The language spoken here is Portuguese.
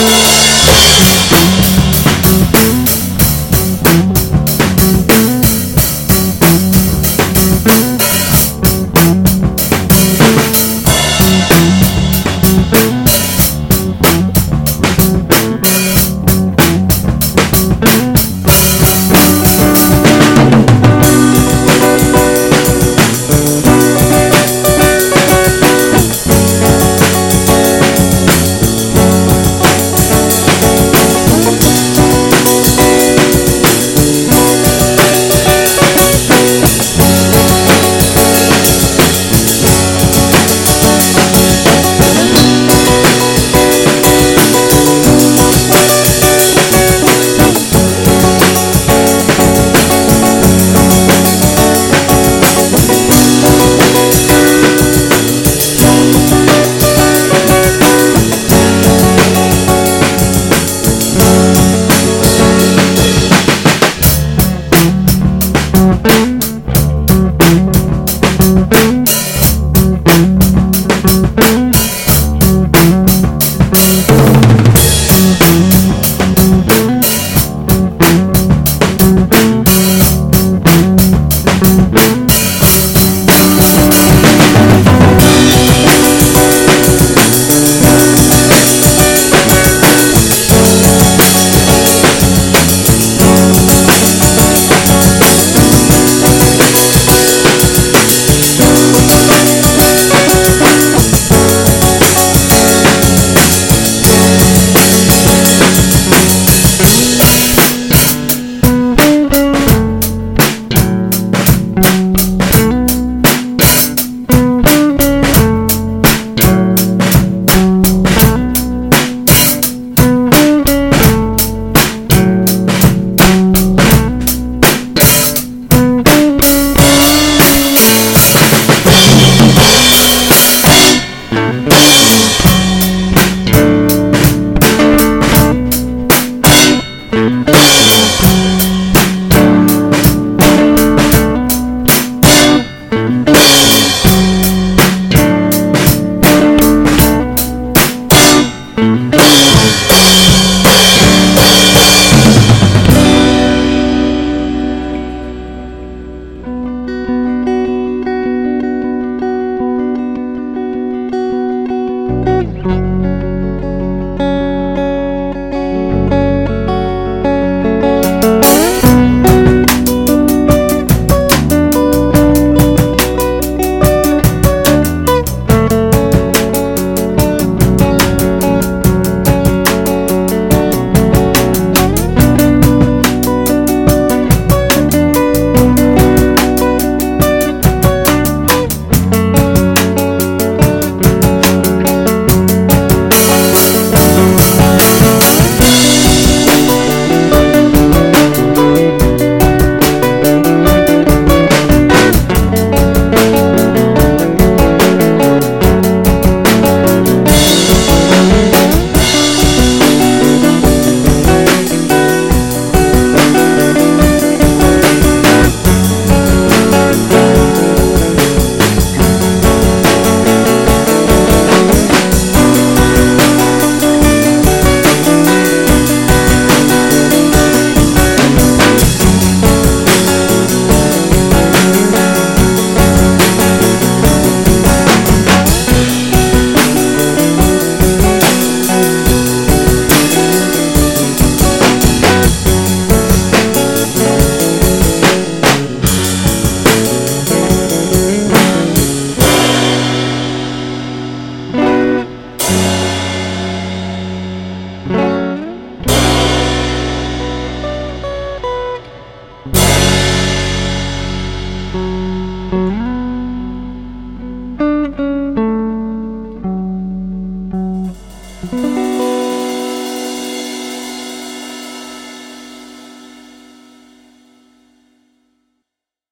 Música